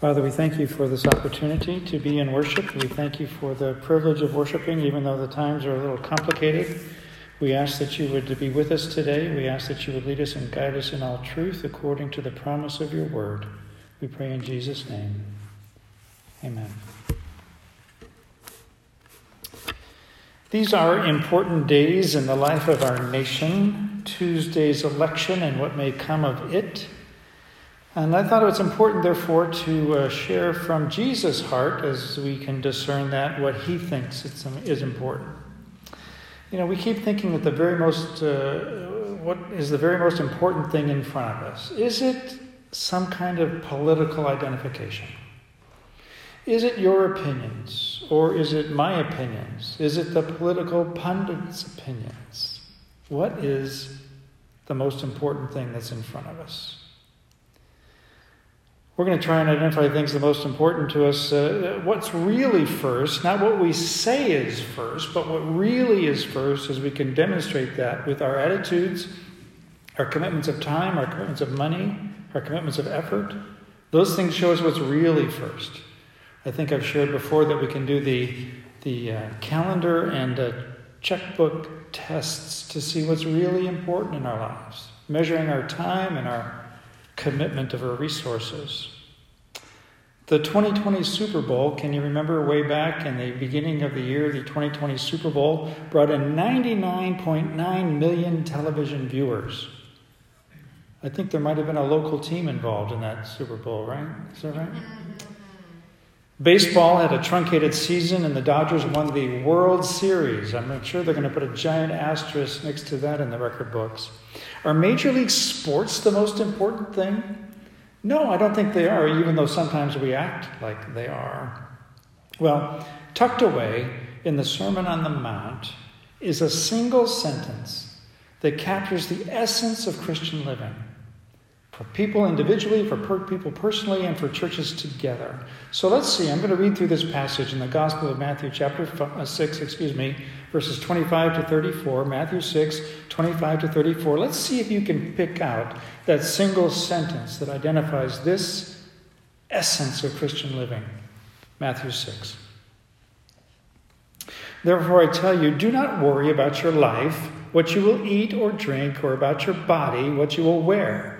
Father, we thank you for this opportunity to be in worship. We thank you for the privilege of worshiping, even though the times are a little complicated. We ask that you would be with us today. We ask that you would lead us and guide us in all truth according to the promise of your word. We pray in Jesus' name. Amen. These are important days in the life of our nation Tuesday's election and what may come of it. And I thought it was important, therefore, to uh, share from Jesus' heart, as we can discern that, what he thinks is important. You know, we keep thinking that the very most, uh, what is the very most important thing in front of us? Is it some kind of political identification? Is it your opinions? Or is it my opinions? Is it the political pundits' opinions? What is the most important thing that's in front of us? We're going to try and identify things the most important to us. Uh, what's really first, not what we say is first, but what really is first, as we can demonstrate that with our attitudes, our commitments of time, our commitments of money, our commitments of effort. Those things show us what's really first. I think I've shared before that we can do the, the uh, calendar and uh, checkbook tests to see what's really important in our lives, measuring our time and our commitment of our resources. The 2020 Super Bowl, can you remember way back in the beginning of the year, the 2020 Super Bowl brought in 99.9 million television viewers. I think there might have been a local team involved in that Super Bowl, right? Is that right? Mm-hmm. Baseball had a truncated season, and the Dodgers won the World Series. I'm sure they're going to put a giant asterisk next to that in the record books. Are Major League Sports the most important thing? No, I don't think they are, even though sometimes we act like they are. Well, tucked away in the Sermon on the Mount is a single sentence that captures the essence of Christian living for people individually, for people personally, and for churches together. So let's see. I'm going to read through this passage in the Gospel of Matthew, chapter uh, 6, excuse me, verses 25 to 34. Matthew 6, 25 to 34. Let's see if you can pick out that single sentence that identifies this essence of Christian living. Matthew 6. Therefore, I tell you, do not worry about your life, what you will eat or drink, or about your body, what you will wear.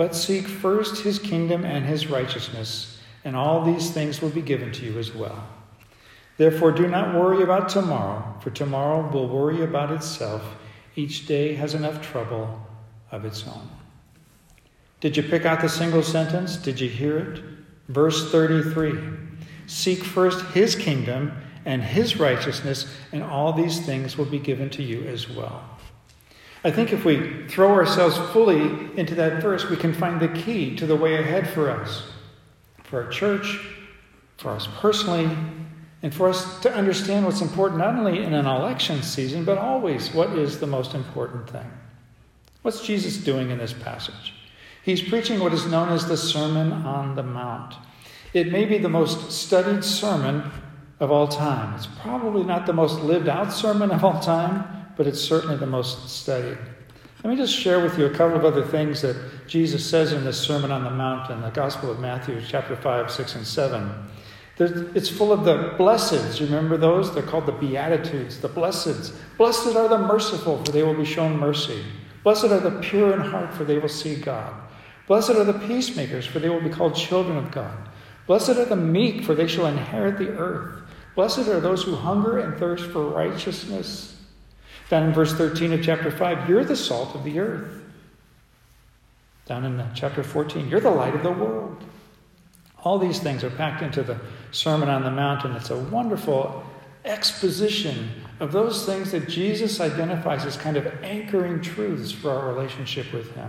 But seek first his kingdom and his righteousness, and all these things will be given to you as well. Therefore, do not worry about tomorrow, for tomorrow will worry about itself. Each day has enough trouble of its own. Did you pick out the single sentence? Did you hear it? Verse 33 Seek first his kingdom and his righteousness, and all these things will be given to you as well. I think if we throw ourselves fully into that verse, we can find the key to the way ahead for us, for our church, for us personally, and for us to understand what's important not only in an election season, but always what is the most important thing. What's Jesus doing in this passage? He's preaching what is known as the Sermon on the Mount. It may be the most studied sermon of all time. It's probably not the most lived out sermon of all time but it's certainly the most studied. Let me just share with you a couple of other things that Jesus says in this Sermon on the Mount in the Gospel of Matthew, chapter 5, 6, and 7. it's full of the blesseds. You remember those? They're called the Beatitudes, the blesseds. Blessed are the merciful, for they will be shown mercy. Blessed are the pure in heart, for they will see God. Blessed are the peacemakers, for they will be called children of God. Blessed are the meek, for they shall inherit the earth. Blessed are those who hunger and thirst for righteousness Down in verse 13 of chapter 5, you're the salt of the earth. Down in chapter 14, you're the light of the world. All these things are packed into the Sermon on the Mount, and it's a wonderful exposition of those things that Jesus identifies as kind of anchoring truths for our relationship with Him.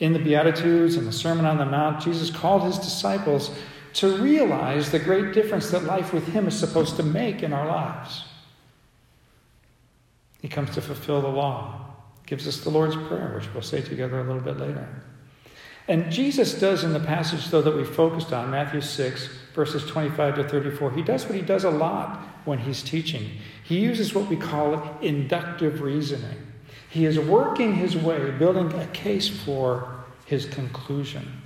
In the Beatitudes and the Sermon on the Mount, Jesus called His disciples to realize the great difference that life with Him is supposed to make in our lives. He comes to fulfill the law, gives us the Lord's Prayer, which we'll say together a little bit later. And Jesus does in the passage, though, that we focused on, Matthew 6, verses 25 to 34, he does what he does a lot when he's teaching. He uses what we call inductive reasoning. He is working his way, building a case for his conclusion.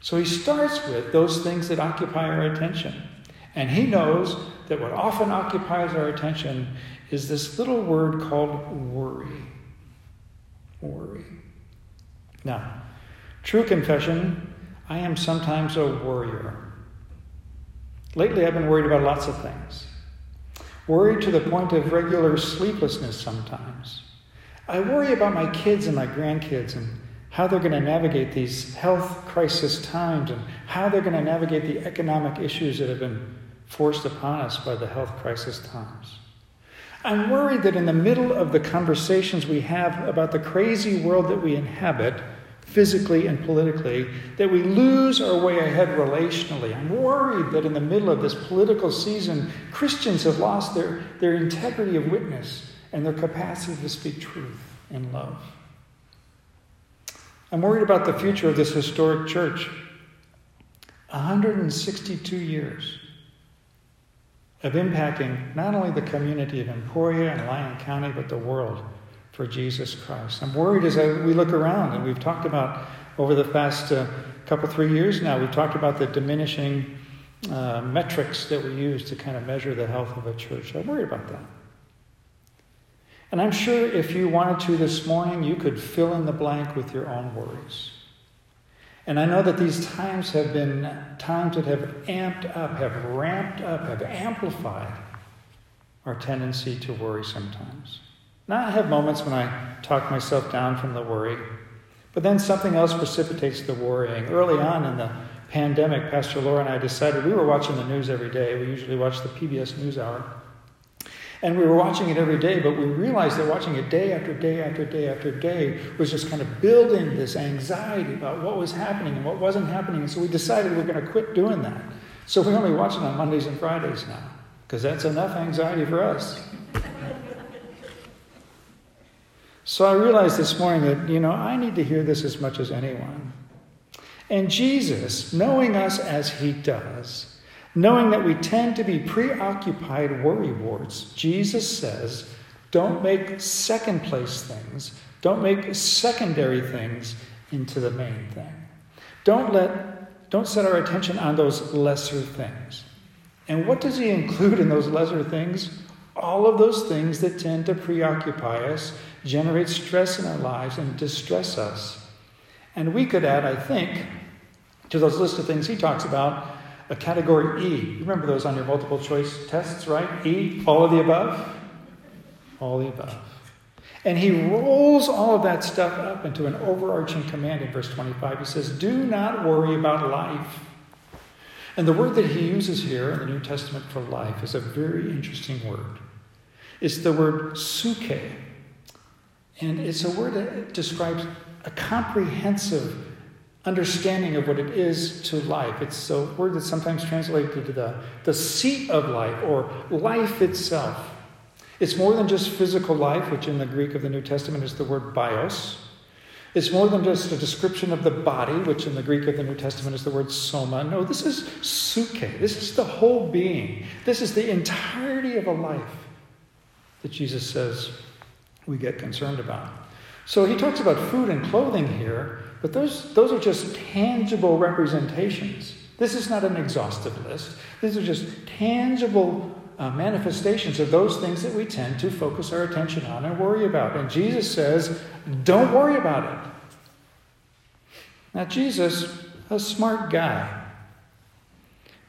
So he starts with those things that occupy our attention. And he knows that what often occupies our attention is this little word called worry. Worry. Now, true confession, I am sometimes a worrier. Lately, I've been worried about lots of things. Worried to the point of regular sleeplessness sometimes. I worry about my kids and my grandkids and how they're going to navigate these health crisis times and how they're going to navigate the economic issues that have been forced upon us by the health crisis times. I'm worried that in the middle of the conversations we have about the crazy world that we inhabit, physically and politically, that we lose our way ahead relationally. I'm worried that in the middle of this political season, Christians have lost their, their integrity of witness and their capacity to speak truth in love. I'm worried about the future of this historic church. 162 years of impacting not only the community of Emporia and Lyon County, but the world for Jesus Christ. I'm worried as I, we look around, and we've talked about over the past uh, couple, three years now, we've talked about the diminishing uh, metrics that we use to kind of measure the health of a church. I'm worried about that. And I'm sure if you wanted to this morning, you could fill in the blank with your own worries. And I know that these times have been times that have amped up, have ramped up, have amplified our tendency to worry sometimes. Now, I have moments when I talk myself down from the worry, but then something else precipitates the worrying. Early on in the pandemic, Pastor Laura and I decided we were watching the news every day. We usually watch the PBS NewsHour. And we were watching it every day, but we realized that watching it day after day after day after day was just kind of building this anxiety about what was happening and what wasn't happening. And so we decided we we're going to quit doing that. So we only watch it on Mondays and Fridays now, because that's enough anxiety for us. So I realized this morning that, you know, I need to hear this as much as anyone. And Jesus, knowing us as he does, knowing that we tend to be preoccupied worrywarts, Jesus says, don't make second place things, don't make secondary things into the main thing. Don't let don't set our attention on those lesser things. And what does he include in those lesser things? All of those things that tend to preoccupy us generate stress in our lives and distress us. And we could add, I think, to those list of things he talks about, a category E. You remember those on your multiple choice tests, right? E, all of the above? All the above. And he rolls all of that stuff up into an overarching command in verse 25. He says, Do not worry about life. And the word that he uses here in the New Testament for life is a very interesting word. It's the word psuche. And it's a word that describes a comprehensive understanding of what it is to life. It's a word that's sometimes translated to the, the seat of life or life itself. It's more than just physical life, which in the Greek of the New Testament is the word bios. It's more than just a description of the body, which in the Greek of the New Testament is the word soma. No, this is psuche. This is the whole being. This is the entirety of a life that Jesus says we get concerned about. So he talks about food and clothing here, but those, those are just tangible representations. This is not an exhaustive list. These are just tangible uh, manifestations of those things that we tend to focus our attention on and worry about. And Jesus says, don't worry about it. Now, Jesus, a smart guy.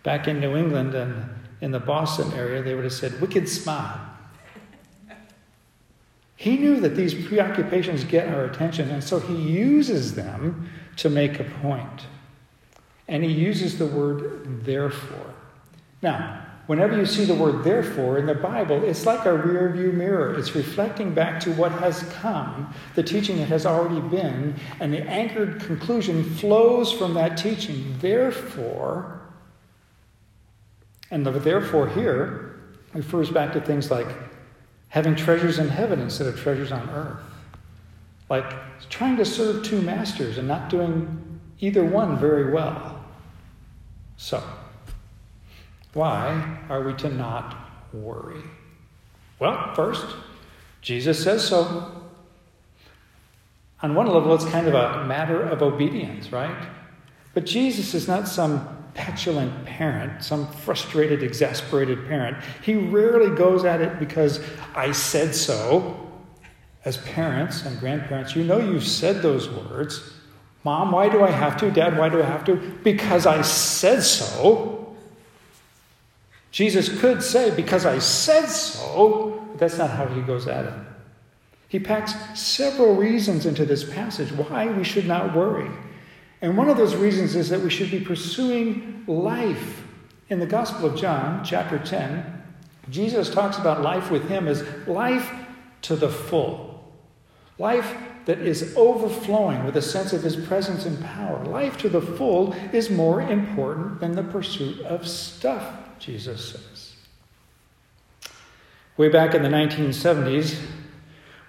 Back in New England and in the Boston area, they would have said, wicked smart. He knew that these preoccupations get our attention, and so he uses them to make a point. And he uses the word therefore. Now, whenever you see the word therefore in the Bible, it's like a rear view mirror. It's reflecting back to what has come, the teaching that has already been, and the anchored conclusion flows from that teaching. Therefore, and the therefore here refers back to things like having treasures in heaven instead of treasures on earth. Like trying to serve two masters and not doing either one very well. So, why are we to not worry? Well, first, Jesus says so. On one level, it's kind of a matter of obedience, right? But Jesus is not some petulant parent, some frustrated, exasperated parent. He rarely goes at it because I said so. As parents and grandparents, you know you've said those words. Mom, why do I have to? Dad, why do I have to? Because I said so. Jesus could say, Because I said so, but that's not how he goes at it. He packs several reasons into this passage why we should not worry. And one of those reasons is that we should be pursuing life. In the Gospel of John, chapter 10, Jesus talks about life with him as life to the full. Life that is overflowing with a sense of his presence and power. Life to the full is more important than the pursuit of stuff, Jesus says. Way back in the 1970s,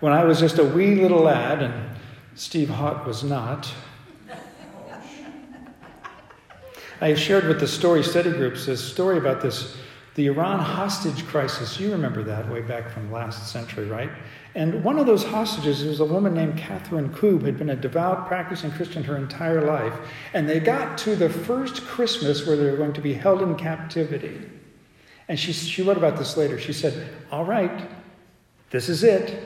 when I was just a wee little lad and Steve Hott was not, I shared with the story study groups this story about this, the Iran hostage crisis. You remember that way back from last century, right? And one of those hostages was a woman named Kathryn Koob, had been a devout, practicing Christian her entire life. And they got to the first Christmas where they were going to be held in captivity. And she, she wrote about this later. She said, All right, this is it.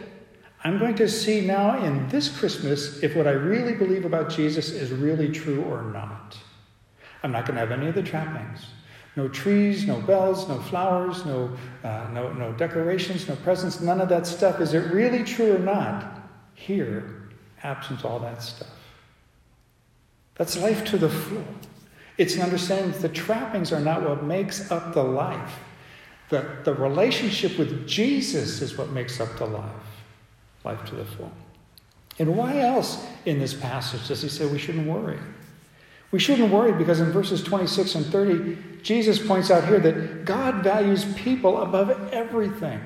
I'm going to see now in this Christmas if what I really believe about Jesus is really true or not. I'm not going to have any of the trappings. No trees, no bells, no flowers, no, uh, no, no decorations, no presents, none of that stuff. Is it really true or not? Here, absent all that stuff. That's life to the full. It's an understanding that the trappings are not what makes up the life. The, the relationship with Jesus is what makes up the life, life to the full. And why else in this passage does he say we shouldn't worry? We shouldn't worry because in verses 26 and 30, Jesus points out here that God values people above everything.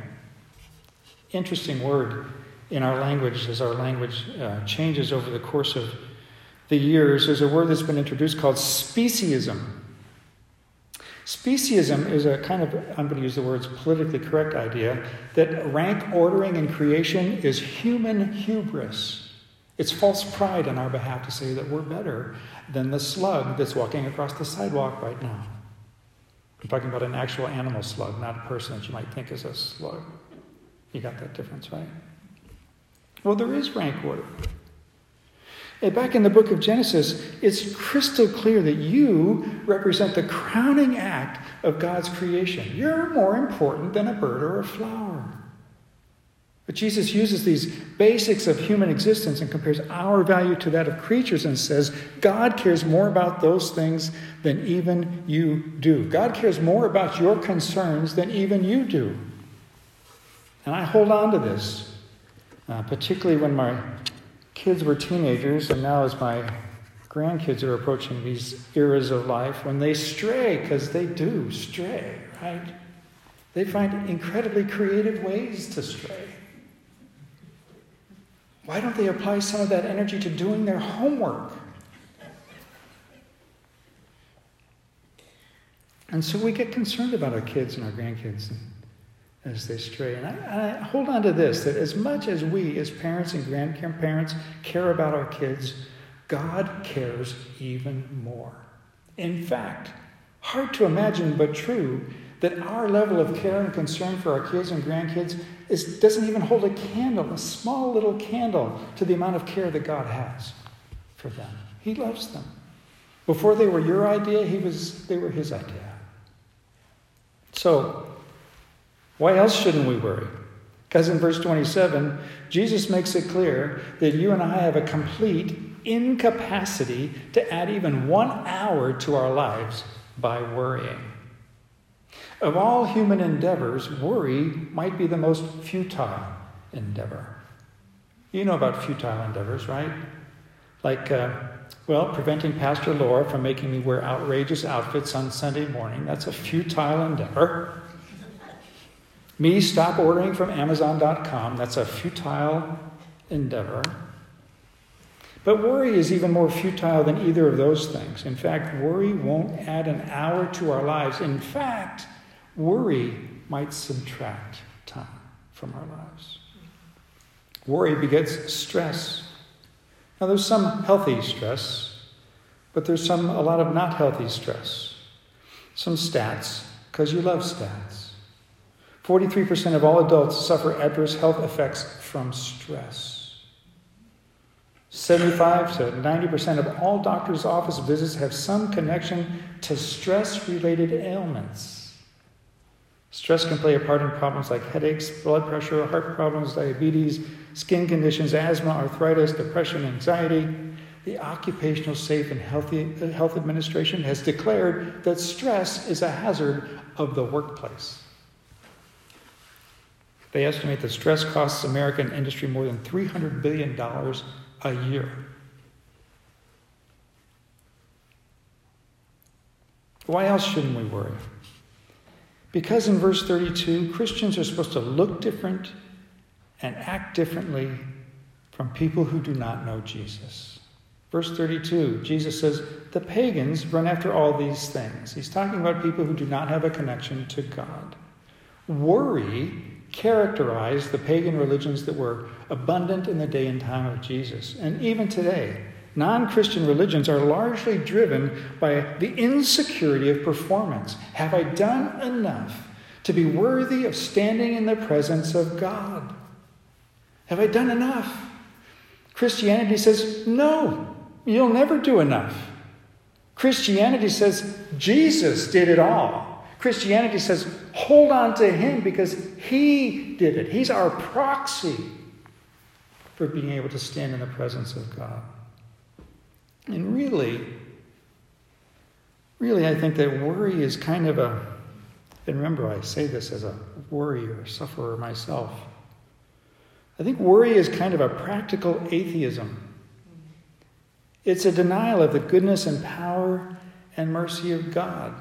Interesting word in our language as our language uh, changes over the course of the years. There's a word that's been introduced called speciesism. Speciesism is a kind of, I'm going to use the words politically correct idea, that rank ordering in creation is human hubris. It's false pride on our behalf to say that we're better than the slug that's walking across the sidewalk right now. I'm talking about an actual animal slug, not a person that you might think is a slug. You got that difference, right? Well, there is rank order. And back in the book of Genesis, it's crystal clear that you represent the crowning act of God's creation. You're more important than a bird or a flower. But Jesus uses these basics of human existence and compares our value to that of creatures and says, God cares more about those things than even you do. God cares more about your concerns than even you do. And I hold on to this, uh, particularly when my kids were teenagers, and now as my grandkids are approaching these eras of life, when they stray, because they do stray, right? They find incredibly creative ways to stray. Why don't they apply some of that energy to doing their homework? And so we get concerned about our kids and our grandkids as they stray. And I, I, hold on to this that as much as we, as parents and grandparents, care about our kids, God cares even more. In fact, hard to imagine but true that our level of care and concern for our kids and grandkids is, doesn't even hold a candle, a small little candle, to the amount of care that God has for them. He loves them. Before they were your idea, he was, they were his idea. So, why else shouldn't we worry? Because in verse 27, Jesus makes it clear that you and I have a complete incapacity to add even one hour to our lives by worrying. Of all human endeavors, worry might be the most futile endeavor. You know about futile endeavors, right? Like, uh, well, preventing Pastor Laura from making me wear outrageous outfits on Sunday morning. That's a futile endeavor. Me stop ordering from Amazon.com. That's a futile endeavor. But worry is even more futile than either of those things. In fact, worry won't add an hour to our lives. In fact, worry might subtract time from our lives. Worry begets stress. Now, there's some healthy stress, but there's some, a lot of not healthy stress. Some stats, because you love stats. 43% of all adults suffer adverse health effects from stress. 75 to 90% of all doctors' office visits have some connection to stress related ailments. Stress can play a part in problems like headaches, blood pressure, heart problems, diabetes, skin conditions, asthma, arthritis, depression, anxiety. The Occupational Safe and Healthy, uh, Health Administration has declared that stress is a hazard of the workplace. They estimate that stress costs American industry more than $300 billion a year. Why else shouldn't we worry? Because in verse 32, Christians are supposed to look different and act differently from people who do not know Jesus. Verse 32, Jesus says, The pagans run after all these things. He's talking about people who do not have a connection to God. Worry characterized the pagan religions that were abundant in the day and time of Jesus. And even today, non Christian religions are largely driven by the insecurity of performance. Have I done enough to be worthy of standing in the presence of God? Have I done enough? Christianity says, no, you'll never do enough. Christianity says, Jesus did it all. Christianity says, hold on to Him because He did it. He's our proxy for being able to stand in the presence of God. And really, really, I think that worry is kind of a, and remember, I say this as a worrier, sufferer myself. I think worry is kind of a practical atheism. It's a denial of the goodness and power and mercy of God.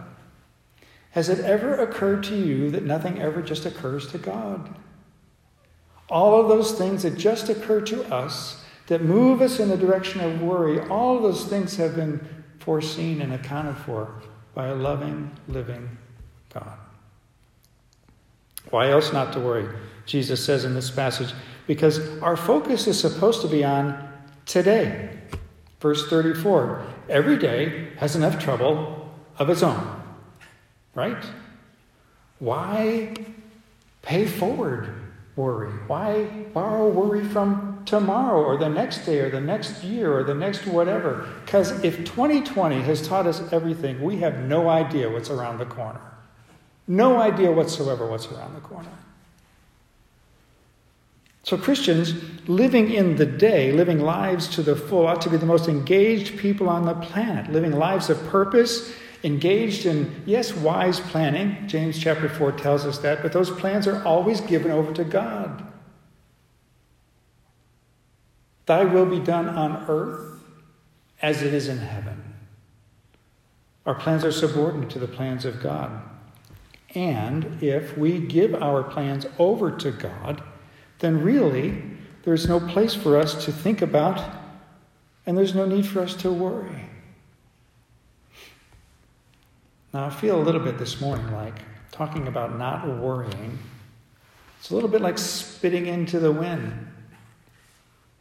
Has it ever occurred to you that nothing ever just occurs to God? All of those things that just occur to us, that move us in the direction of worry, all of those things have been foreseen and accounted for by a loving, living God. Why else not to worry? Jesus says in this passage, because our focus is supposed to be on today. Verse 34 Every day has enough trouble of its own right? Why pay forward worry? Why borrow worry from tomorrow or the next day or the next year or the next whatever? Because if 2020 has taught us everything, we have no idea what's around the corner. No idea whatsoever what's around the corner. So, Christians living in the day, living lives to the full, ought to be the most engaged people on the planet, living lives of purpose engaged in, yes, wise planning. James chapter 4 tells us that, but those plans are always given over to God. Thy will be done on earth as it is in heaven. Our plans are subordinate to the plans of God. And if we give our plans over to God, then really there's no place for us to think about, and there's no need for us to worry. Now, I feel a little bit this morning like talking about not worrying. It's a little bit like spitting into the wind,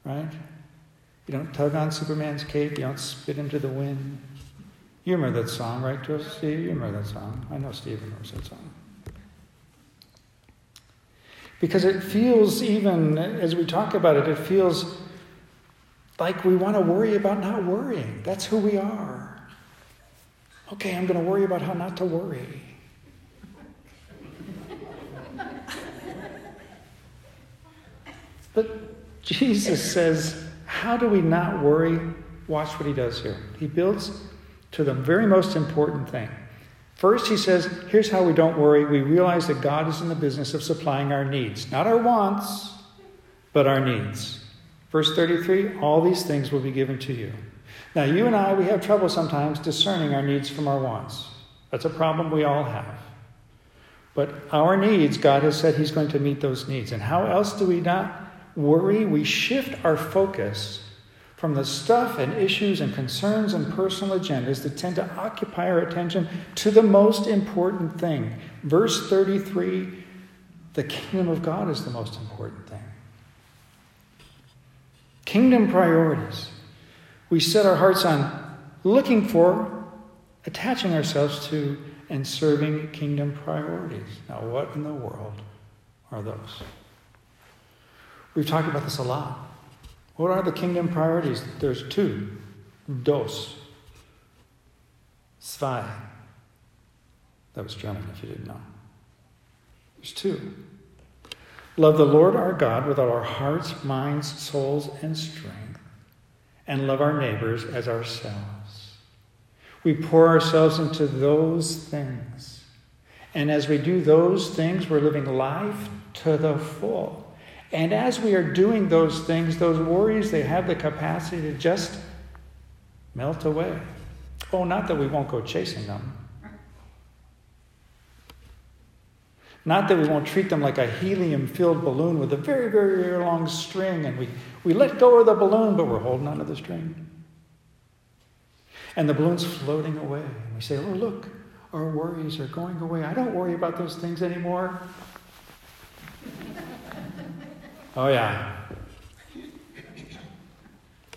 right? You don't tug on Superman's cape, you don't spit into the wind. You remember that song, right, Steve? You remember that song. I know Steve remembers that song. Because it feels, even as we talk about it, it feels like we want to worry about not worrying. That's who we are. Okay, I'm going to worry about how not to worry. But Jesus says, How do we not worry? Watch what he does here. He builds to the very most important thing. First, he says, Here's how we don't worry. We realize that God is in the business of supplying our needs, not our wants, but our needs. Verse 33 All these things will be given to you. Now, you and I, we have trouble sometimes discerning our needs from our wants. That's a problem we all have. But our needs, God has said He's going to meet those needs. And how else do we not worry? We shift our focus from the stuff and issues and concerns and personal agendas that tend to occupy our attention to the most important thing. Verse 33 the kingdom of God is the most important thing. Kingdom priorities. We set our hearts on looking for, attaching ourselves to, and serving kingdom priorities. Now, what in the world are those? We've talked about this a lot. What are the kingdom priorities? There's two dos, zwei. That was German, if you didn't know. There's two. Love the Lord our God with all our hearts, minds, souls, and strength, and love our neighbors as ourselves. We pour ourselves into those things. And as we do those things, we're living life to the full. And as we are doing those things, those worries, they have the capacity to just melt away. Oh, not that we won't go chasing them. Not that we won't treat them like a helium filled balloon with a very, very, very long string and we, we let go of the balloon, but we're holding onto the string. And the balloon's floating away. And we say, oh, look, our worries are going away. I don't worry about those things anymore. Oh, yeah.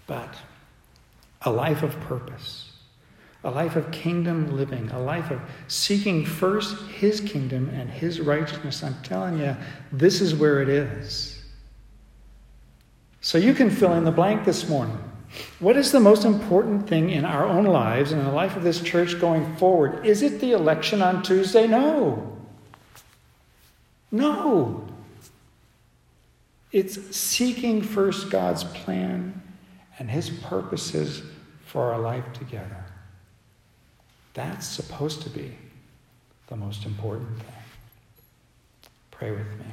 But a life of purpose, a life of kingdom living, a life of seeking first His kingdom and His righteousness. I'm telling you, this is where it is. So you can fill in the blank this morning. What is the most important thing in our own lives and in the life of this church going forward? Is it the election on Tuesday? No. No. It's seeking first God's plan and His purposes for our life together. That's supposed to be the most important thing. Pray with me.